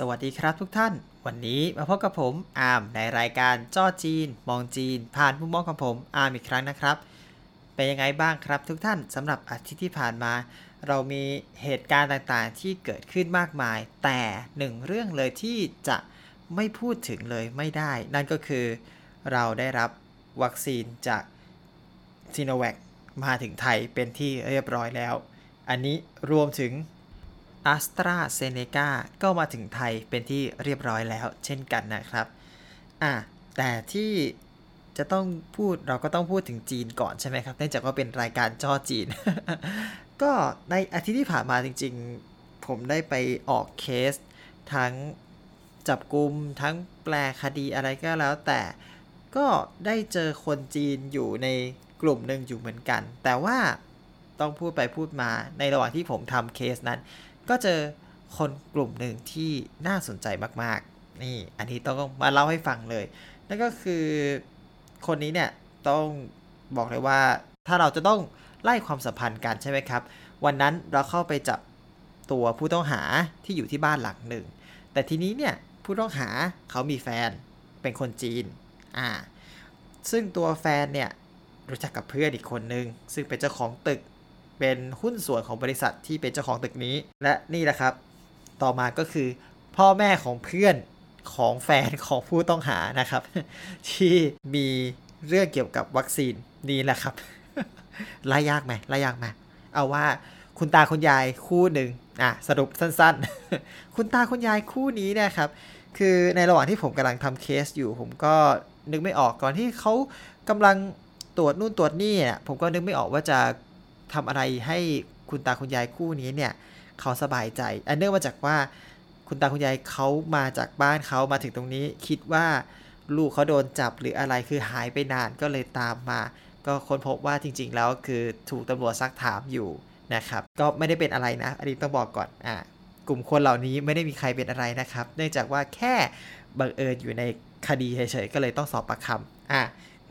สวัสดีครับทุกท่าน วันนี้มาพบกับผมอาร์มในรายการจ้อจีน มองจีน ผ่านมุมมองของผมอาร์มอีกครั้งนะครับ เป็นยังไงบ้างครับทุกท่านสำหรับอาทิตย์ที่ผ่านมา เรามีเหตุการณ์ต่างๆที่เกิดขึ้นมากมาย แต่หนึ่งเรื่องเลยที่จะไม่พูดถึงเลยไม่ได้ นั่นก็คือเราได้รับวัคซีนจากซีโนแวคมาถึงไทยเป็นที่เรียบร้อยแล้ว อันนี้รวมถึง a s t r a z เซ e c a ก็มาถึงไทยเป็นที่เรียบร้อยแล้วเช่นกันนะครับอะแต่ที่จะต้องพูดเราก็ต้องพูดถึงจีนก่อนใช่ไหมครับเนื่องจากว่าเป็นรายการจ้อจีน ก็ในอาทิตย์ที่ผ่านมาจริง ๆ ผมได้ไปออกเคส ทั้งจับกลุ่มทั้งแปลคดีอะไรก็แล้ว แต่ก็ได้เจอคนจีนอยู่ในกลุ่มหนึ่งอยู่เหมือนกัน แต่ว่าต้องพูดไปพูดมาในระหว่างที่ผมทำเคสนั้น ก็เจอคนกลุ่มหนึ่งที่น่าสนใจมากๆ นี่ อันนี้ต้องมาเล่าให้ฟังเลย นั่นก็คือคนนี้เนี่ยต้องบอกเลยว่าถ้าเราจะต้องไล่ความสัมพันธ์กันใช่ไหมครับ วันนั้นเราเข้าไปจับตัวผู้ต้องหาที่อยู่ที่บ้านหลังหนึ่ง แต่ทีนี้เนี่ยผู้ต้องหาเขามีแฟนเป็นคนจีน อ่า ซึ่งตัวแฟนเนี่ยรู้จักกับเพื่อนอีกคนนึง ซึ่งเป็นเจ้าของตึก เป็นหุ้นส่วนของบริษัทที่เป็นเจ้าของตึกนี้ และนี่แหละครับ ต่อมาก็คือ พ่อแม่ของเพื่อนของแฟนของผู้ต้องหานะครับ ที่มีเรื่องเกี่ยวกับวัคซีนนี่แหละครับไล่ยากไหมไล่ยากไหมเอาว่าคุณตาคุณยายคู่หนึ่งอะสรุปสั้นๆ คุณตาคุณยายคู่นี้นะครับ คือในระหว่างที่ผมกำลังทำเคสอยู่ ผมก็นึกไม่ออกก่อนที่เขากำลังตรวจนู่นตรวจนี่ผมก็นึกไม่ออกว่าจะ ทำอะไรให้คุณตาคุณยายคู่นี้เนี่ยเขาสบายใจ อันเนื่องมาจากว่าคุณตาคุณยายเขามาจากบ้านเขามาถึงตรงนี้ คิดว่าลูกเขาโดนจับหรืออะไรคือหายไปนานก็เลยตามมา ก็ค้นพบว่าจริง ๆ แล้วคือถูกตำรวจซักถามอยู่นะครับ ก็ไม่ได้เป็นอะไรนะ อันนี้ต้องบอกก่อนอ่ากลุ่มคนเหล่านี้ไม่ได้มีใครเป็นอะไรนะครับ เนื่องจากว่าแค่บังเอิญอยู่ในคดีเฉยๆก็เลยต้องสอบปากคำอะ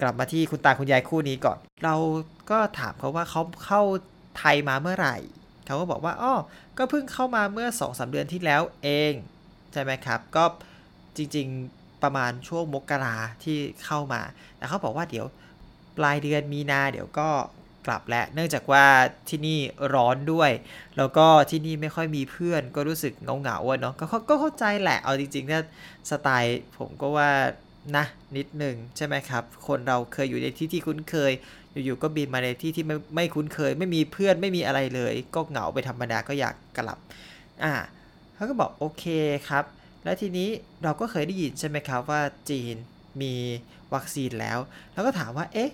กลับมาที่คุณตาคุณยายคู่นี้ก่อน เราก็ถามเขาว่าเขาเข้าไทยมาเมื่อไหร่ เขาก็บอกว่าอ๋อก็เพิ่งเข้ามาเมื่อ2องสาเดือนที่แล้วเอง ใช่ไหมครับ ก็จริงๆประมาณช่วงมกราที่เข้ามา แต่เขาบอกว่าเดี๋ยวปลายเดือนมีนาเดี๋ยวก็กลับแล้วเนื่องจากว่าที่นี่ร้อนด้วย แล้วก็ที่นี่ไม่ค่อยมีเพื่อนก็รู้สึกเงาเงาๆเนาะก็ก็เข้าใจแหละเอาจริงๆถ้าสไตล์ผมก็ว่า นะนิดหนึ่งใช่ไหมครับ คนเราเคยอยู่ในที่ที่คุ้นเคย อยู่ๆก็บินมาในที่ที่ไม่ไม่คุ้นเคย ไม่มีเพื่อนไม่มีอะไรเลย ก็เหงาไปธรรมดาก็อยากกลับอ่าเขาก็บอกโอเคครับ แล้วทีนี้เราก็เคยได้ยินใช่ไหมครับว่าจีนมีวัคซีนแล้ว แล้วก็ถามว่าเอ๊ะ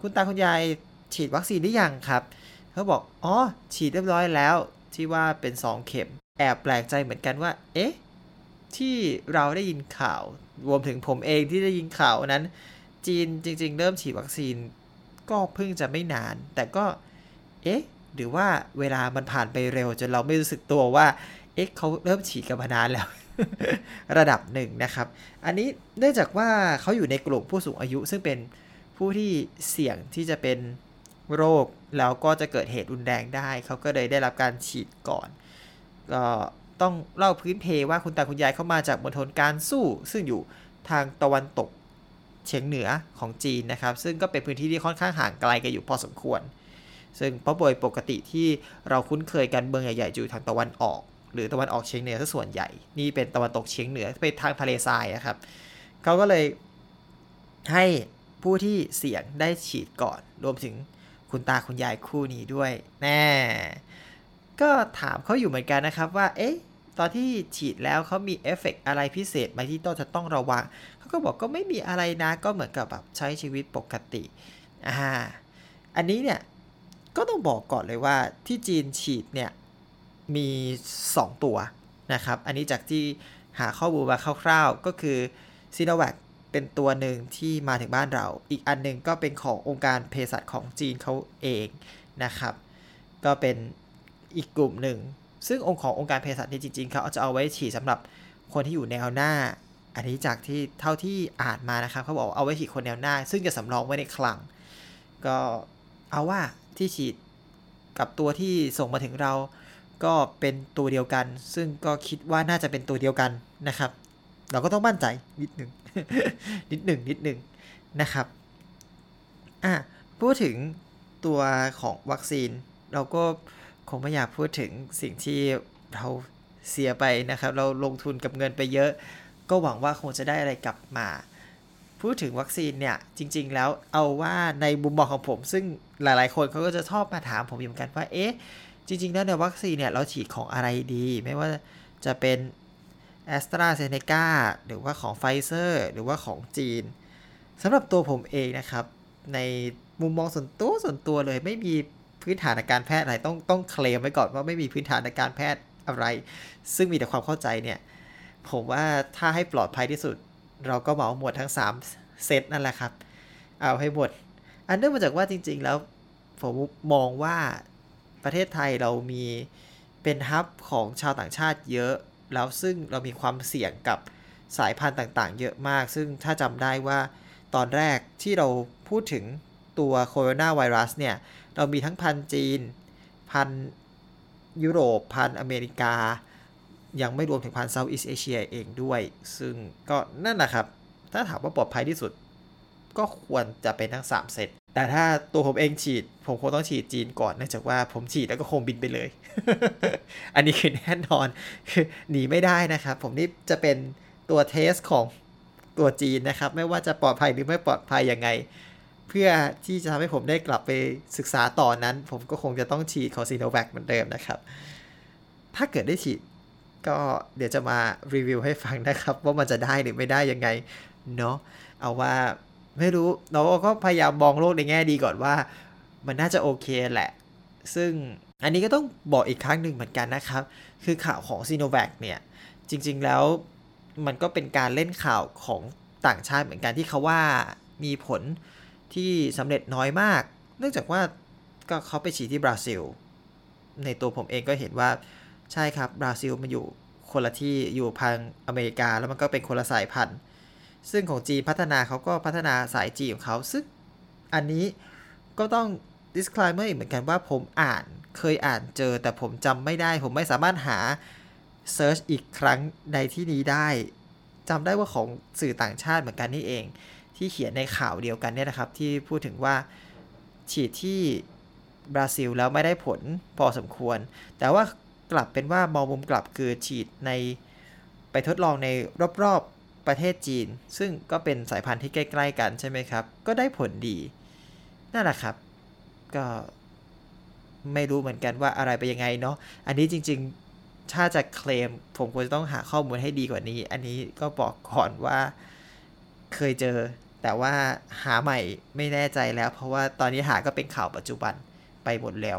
คุณตาคุณยายฉีดวัคซีนหรือยังครับเขาบอกอ๋อฉีดเรียบร้อยแล้วที่ว่าเป็น 2 เข็ม แอบแปลกใจเหมือนกันว่า เอ๊ะที่เราได้ยินข่าว รวมถึงผมเองที่ได้ยินข่าวนั้น จีนจริง ๆ เริ่มฉีดวัคซีน ก็เพิ่งจะไม่นาน แต่ก็ เอ๊ะ หรือว่าเวลามันผ่านไปเร็ว จนเราไม่รู้สึกตัวว่า เอ๊ะเขาเริ่มฉีดกันมานานแล้ว ระดับหนึ่งนะครับ อันนี้เนื่องจากว่าเขาอยู่ในกลุ่มผู้สูงอายุ ซึ่งเป็นผู้ที่เสี่ยงที่จะเป็นโรคแล้วก็จะเกิดเหตุรุนแรงได้ เขาก็เลยได้รับการฉีดก่อน ก็ ต้องเล่าพื้นเพว่าคุณตาคุณยายเข้ามาจากมณฑลการสู้ ซึ่งอยู่ทางตะวันตกเฉียงเหนือของจีนนะครับ ซึ่งก็เป็นพื้นที่ที่ค่อนข้างห่างไกลกันอยู่พอสมควร ซึ่งเพราะโดยปกติที่เราคุ้นเคยกันเมืองใหญ่ๆอยู่ทางตะวันออก หรือตะวันออกเฉียงเหนือซะส่วนใหญ่ นี่เป็นตะวันตกเฉียงเหนือเป็นทางทะเลทรายนะครับเขาก็เลยให้ผู้ที่เสี่ยงได้ฉีดก่อน รวมถึงคุณตาคุณยายคู่นี้ด้วย แน่ ก็ถามเขาอยู่เหมือนกันนะครับว่า เอ๊ะ ตอนที่ฉีดแล้วเขามีเอฟเฟกอะไรพิเศษไหมที่ต้องจะต้องระวังเขาก็บอกก็ไม่มีอะไรนะก็เหมือนกับแบบใช้ชีวิตปกติอ่าอันนี้เนี่ยก็ต้องบอกก่อนเลยว่าที่จีนฉีดเนี่ยมี 2 ตัวนะครับ อันนี้จากที่หาข้อมูลมาคร่าวๆ ก็คือซีโนแวคเป็นตัวหนึ่งที่มาถึงบ้านเรา อีกอันหนึ่งก็เป็นขององค์การเภสัชของจีนเขาเองนะครับ ก็เป็นอีกกลุ่มหนึ่ง ซึ่งองค์ขององค์การเภสัชนี่จริงๆเขาจะเอาไว้ฉีดสำหรับคนที่อยู่แนวหน้า อันนี้จากที่เท่าที่อ่านมานะครับเขาบอกเอาไว้ฉีดคนแนวหน้า ซึ่งจะสำรองไว้ในคลัง ก็เอาว่าที่ฉีดกับตัวที่ส่งมาถึงเรา ก็เป็นตัวเดียวกัน ซึ่งก็คิดว่าน่าจะเป็นตัวเดียวกันนะครับ เราก็ต้องมั่นใจนิดหนึ่งนิดหนึ่งนิดหนึ่งนะครับอะพูดถึงตัวของวัคซีนเราก็ คงไม่อยากพูดถึงสิ่งที่เราเสียไปนะครับ เราลงทุนกับเงินไปเยอะ ก็หวังว่าคงจะได้อะไรกลับมา พูดถึงวัคซีนเนี่ย จริง ๆ แล้วเอาว่าในมุมมองของผม ซึ่งหลายๆ คนเขาก็จะชอบมาถามผมอยู่เหมือนกันว่า เอ๊ะ จริง ๆ แล้วในวัคซีนเนี่ย เราฉีดของอะไรดี ไม่ว่าจะเป็น a s t r a z เซ e c a หรือว่าของไฟเซอร์หรือว่าของจีนสำหรับตัวผมเองนะครับ ในมุมมองส่วนตัวส่วนตัวเลยไม่มี พื้นฐานทางการแพทย์อะไรต้องต้องเคลมไว้ก่อนว่าไม่มีพื้นฐานทางการแพทย์อะไร ซึ่งมีแต่ความเข้าใจเนี่ย ผมว่าถ้าให้ปลอดภัยที่สุด เราก็เหมาหมดทั้ง 3 เซตนั่นแหละครับ เอาให้หมด อันเนื่องมาจากว่าจริง ๆ แล้วผมมองว่าประเทศไทยเรามีเป็นฮับของชาวต่างชาติเยอะ แล้วซึ่งเรามีความเสี่ยงกับสายพันธุ์ต่างๆ เยอะมาก ซึ่งถ้าจำได้ว่าตอนแรกที่เราพูดถึงตัวโคโรนาไวรัสเนี่ย เรามีทั้งพันจีน พันยุโรป พันอเมริกา ยังไม่รวมถึงพันเซาท์อีสเอเชียเองด้วย ซึ่งก็นั่นแหละครับ ถ้าถามว่าปลอดภัยที่สุด ก็ควรจะเป็นทั้ง 3 เซตแต่ถ้าตัวผมเองฉีด ผมคงต้องฉีดจีนก่อนเนื่องจากว่าผมฉีดแล้วก็คงบินไปเลย อันนี้คือแน่นอนคือหนีไม่ได้นะครับ ผมนี่จะเป็นตัวเทสของตัวจีนนะครับ ไม่ว่าจะปลอดภัยหรือไม่ปลอดภัยยังไง เพื่อที่จะทำให้ผมได้กลับไปศึกษาต่อนนั้น ผมก็คงจะต้องฉีดของซีโนแวคเหมือนเดิมนะครับ ถ้าเกิดได้ฉีดก็เดี๋ยวจะมารีวิวให้ฟังนะครับ ว่ามันจะได้หรือไม่ได้ยังไงเนาะเอาว่าไม่รู้เราก็พยายามมองโลกในแง่ดีก่อนว่า มันน่าจะโอเคแหละ ซึ่งอันนี้ก็ต้องบอกอีกครั้งหนึ่งเหมือนกันนะครับ คือข่าวของซีโนแวคเนี่ย จริง ๆ แล้วมันก็เป็นการเล่นข่าวของต่างชาติเหมือนกันที่เขาว่ามีผล ที่สำเร็จน้อยมาก เนื่องจากว่าก็เขาไปฉีดที่บราซิล ในตัวผมเองก็เห็นว่าใช่ครับบราซิลมันอยู่คนละที่อยู่พังอเมริกาแล้วมันก็เป็นคนละสายพันธุ์ ซึ่งของจีนพัฒนาเขาก็พัฒนาสายจีของเขาซึ่งอันนี้ก็ต้อง disclaimer อีกเหมือนกันว่าผมอ่านเคยอ่านเจอ แต่ผมจำไม่ได้ ผมไม่สามารถหา search อีกครั้งในที่นี้ได้จำได้ว่าของสื่อต่างชาติเหมือนกันนี่เอง ที่เขียนในข่าวเดียวกันเนี่ยนะครับ ที่พูดถึงว่าฉีดที่บราซิลแล้วไม่ได้ผลพอสมควร แต่ว่ากลับเป็นว่ามองมุมกลับคือฉีดในไปทดลองในรอบๆประเทศจีน ซึ่งก็เป็นสายพันธุ์ที่ใกล้ ๆ กันใช่ไหมครับ ก็ได้ผลดีนั่นแหละครับ ก็ไม่รู้เหมือนกันว่าอะไรไปยังไงเนาะอันนี้จริง ๆ ถ้าจะเคลม ผมควรจะต้องหาข้อมูลให้ดีกว่านี้ อันนี้ก็บอกก่อนว่าเคยเจอ แต่ว่าหาใหม่ไม่แน่ใจแล้ว เพราะว่าตอนนี้หาก็เป็นข่าวปัจจุบันไปหมดแล้ว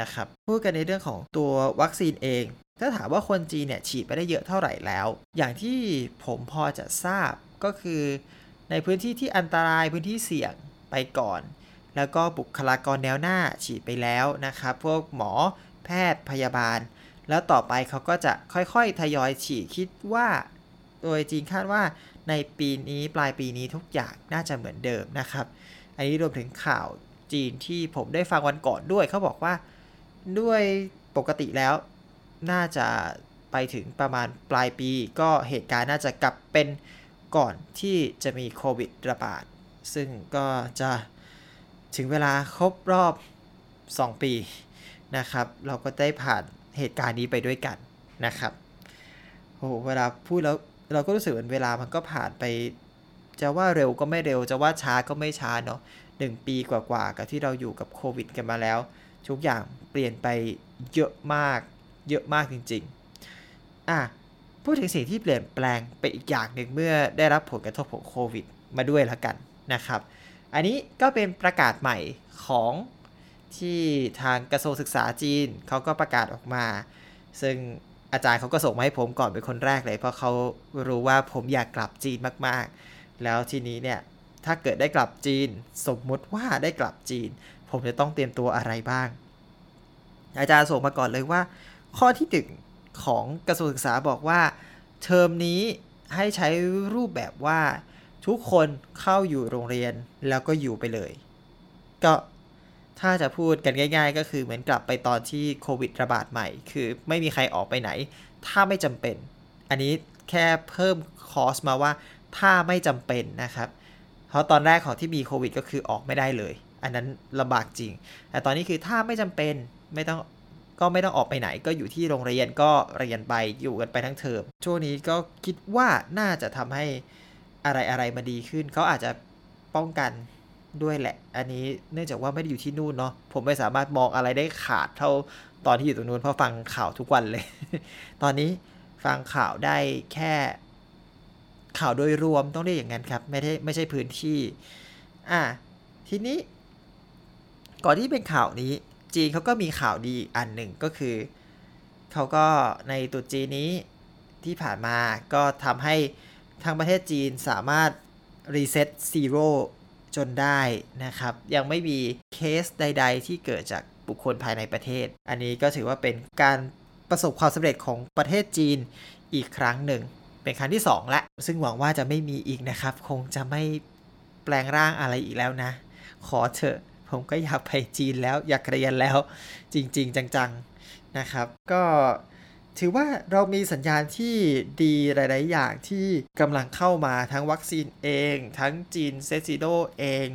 นะครับพูดกันในเรื่องของตัววัคซีนเอง ถ้าถามว่าคนจีนเนี่ยฉีดไปได้เยอะเท่าไหร่แล้ว อย่างที่ผมพอจะทราบก็คือ ในพื้นที่ที่อันตรายพื้นที่เสี่ยงไปก่อน แล้วก็บุคลากรแนวหน้าฉีดไปแล้วนะครับพวกหมอแพทย์พยาบาล แล้วต่อไปเขาก็จะค่อยๆทยอยฉีดคิดว่า โดยจีนคาดว่า ในปีนี้ปลายปีนี้ทุกอย่างน่าจะเหมือนเดิมนะครับ อันนี้รวมถึงข่าวจีนที่ผมได้ฟังวันก่อนด้วย เขาบอกว่าด้วยปกติแล้ว น่าจะไปถึงประมาณปลายปี ก็เหตุการณ์น่าจะกลับเป็นก่อนที่จะมีโควิดระบาด ซึ่งก็จะถึงเวลาครบรอบ 2 ปีนะครับ เราก็ได้ผ่านเหตุการณ์นี้ไปด้วยกันนะครับโอ้เวลาพูดแล้ว เราก็รู้สึกเหมือนเวลามันก็ผ่านไป จะว่าเร็วก็ไม่เร็ว จะว่าช้าก็ไม่ช้าเนาะหนึ่งปีกว่าๆกับที่เราอยู่กับโควิดกันมาแล้ว ทุกอย่างเปลี่ยนไปเยอะมาก เยอะมากจริง ๆ อะ พูดถึงสิ่งที่เปลี่ยนแปลงไปอีกอย่างหนึ่งเมื่อได้รับผลกระทบของโควิดมาด้วยแล้วกันนะครับ อันนี้ก็เป็นประกาศใหม่ของที่ทางกระทรวงศึกษาจีนเขาก็ประกาศออกมา ซึ่ง อาจารย์เขาก็ส่งมาให้ผมก่อนเป็นคนแรกเลย เพราะเขารู้ว่าผมอยากกลับจีนมากๆ แล้วทีนี้เนี่ยถ้าเกิดได้กลับจีน สมมุติว่าได้กลับจีน ผมจะต้องเตรียมตัวอะไรบ้าง อาจารย์ส่งมาก่อนเลยว่า ข้อที่หนึ่งของกระทรวงศึกษาบอกว่า เทอมนี้ให้ใช้รูปแบบว่าทุกคนเข้าอยู่โรงเรียนแล้วก็อยู่ไปเลย ก็ ถ้าจะพูดกันง่าย ๆ ก็คือเหมือนกลับไปตอนที่โควิดระบาดใหม่ คือไม่มีใครออกไปไหน ถ้าไม่จำเป็น อันนี้แค่เพิ่มคอสมาว่าถ้าไม่จำเป็นนะครับ เพราะตอนแรกของที่มีโควิดก็คือออกไม่ได้เลย อันนั้นลำบากจริง แต่ตอนนี้คือถ้าไม่จำเป็นไม่ต้องก็ไม่ต้องออกไปไหนก็อยู่ที่โรงเรียนก็เรียนไปอยู่กันไปทั้งเทอมช่วงนี้ก็คิดว่าน่าจะทำให้อะไรอะไรมาดีขึ้น เขาอาจจะป้องกัน ด้วยแหละ อันนี้เนื่องจากว่าไม่ได้อยู่ที่นู่นเนาะผมไม่สามารถมองอะไรได้ขาดเท่าตอนที่อยู่ตรงนู้นเพราะฟังข่าวทุกวันเลย ตอนนี้ฟังข่าวได้แค่ข่าวโดยรวมต้องเรียกอย่างนั้นครับ ไม่ได้ไม่ใช่พื้นที่ อะทีนี้ ก่อนที่เป็นข่าวนี้ จีนเขาก็มีข่าวดีอันหนึ่งก็คือเขาก็ในตรุษจีนนี้ที่ผ่านมาก็ทำให้ทางประเทศจีนสามารถ reset zero จนได้นะครับ ยังไม่มีเคสใด ๆ ที่เกิดจากบุคคลภายในประเทศ อันนี้ก็ถือว่าเป็นการประสบความสำเร็จของประเทศจีนอีกครั้งหนึ่ง เป็นครั้งที่2ละ ซึ่งหวังว่าจะไม่มีอีกนะครับ คงจะไม่แปลงร่างอะไรอีกแล้วนะ ขอเถอะ ผมก็อยากไปจีนแล้วอยากเรียนแล้วจริง ๆ จังๆนะครับ ก็ ถือว่าเรามีสัญญาณที่ดีหลาย ๆ อย่างที่กำลังเข้ามาทั้งวัคซีนเอง ทั้งจีนเซซิโดเอง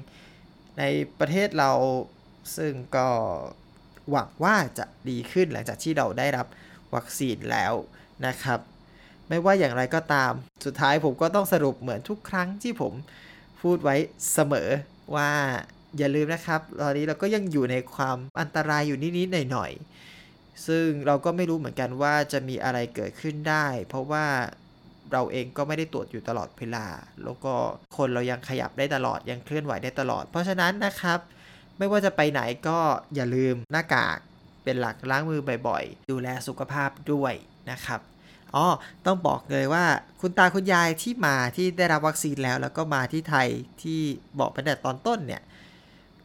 ในประเทศเราซึ่งก็หวังว่าจะดีขึ้นหลังจากที่เราได้รับวัคซีนแล้วนะครับ ไม่ว่าอย่างไรก็ตามสุดท้ายผมก็ต้องสรุปเหมือนทุกครั้งที่ผมพูดไว้เสมอว่าอย่าลืมนะครับ ตอนนี้เราก็ยังอยู่ในความอันตรายอยู่นิด ๆ หน่อย ๆ ซึ่งเราก็ไม่รู้เหมือนกันว่าจะมีอะไรเกิดขึ้นได้ เพราะว่าเราเองก็ไม่ได้ตรวจอยู่ตลอดเวลา แล้วก็คนเรายังขยับได้ตลอดยังเคลื่อนไหวได้ตลอด เพราะฉะนั้นนะครับ ไม่ว่าจะไปไหนก็อย่าลืมหน้ากากเป็นหลักล้างมือบ่อยๆ ดูแลสุขภาพด้วยนะครับอ๋อต้องบอกเลยว่าคุณตาคุณยายที่มาที่ได้รับวัคซีนแล้ว แล้วก็มาที่ไทยที่บอกไปแต่ตอนต้นเนี่ย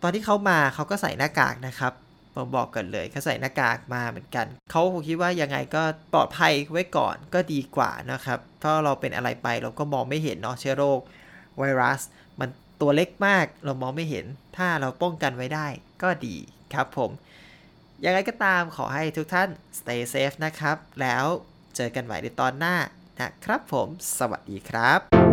ตอนที่เขามาเขาก็ใส่หน้ากากนะครับ ผมบอกกันเลยเขาใส่หน้ากากมาเหมือนกัน เขาคงคิดว่ายังไงก็ปลอดภัยไว้ก่อนก็ดีกว่านะครับ ถ้าเราเป็นอะไรไปเราก็มองไม่เห็นเนาะเชื้อโรคไวรัส มันตัวเล็กมากเรามองไม่เห็น ถ้าเราป้องกันไว้ได้ก็ดีครับผม ยังไงก็ตามขอให้ทุกท่าน stay safe นะครับ แล้วเจอกันใหม่ในตอนหน้านะครับผม สวัสดีครับ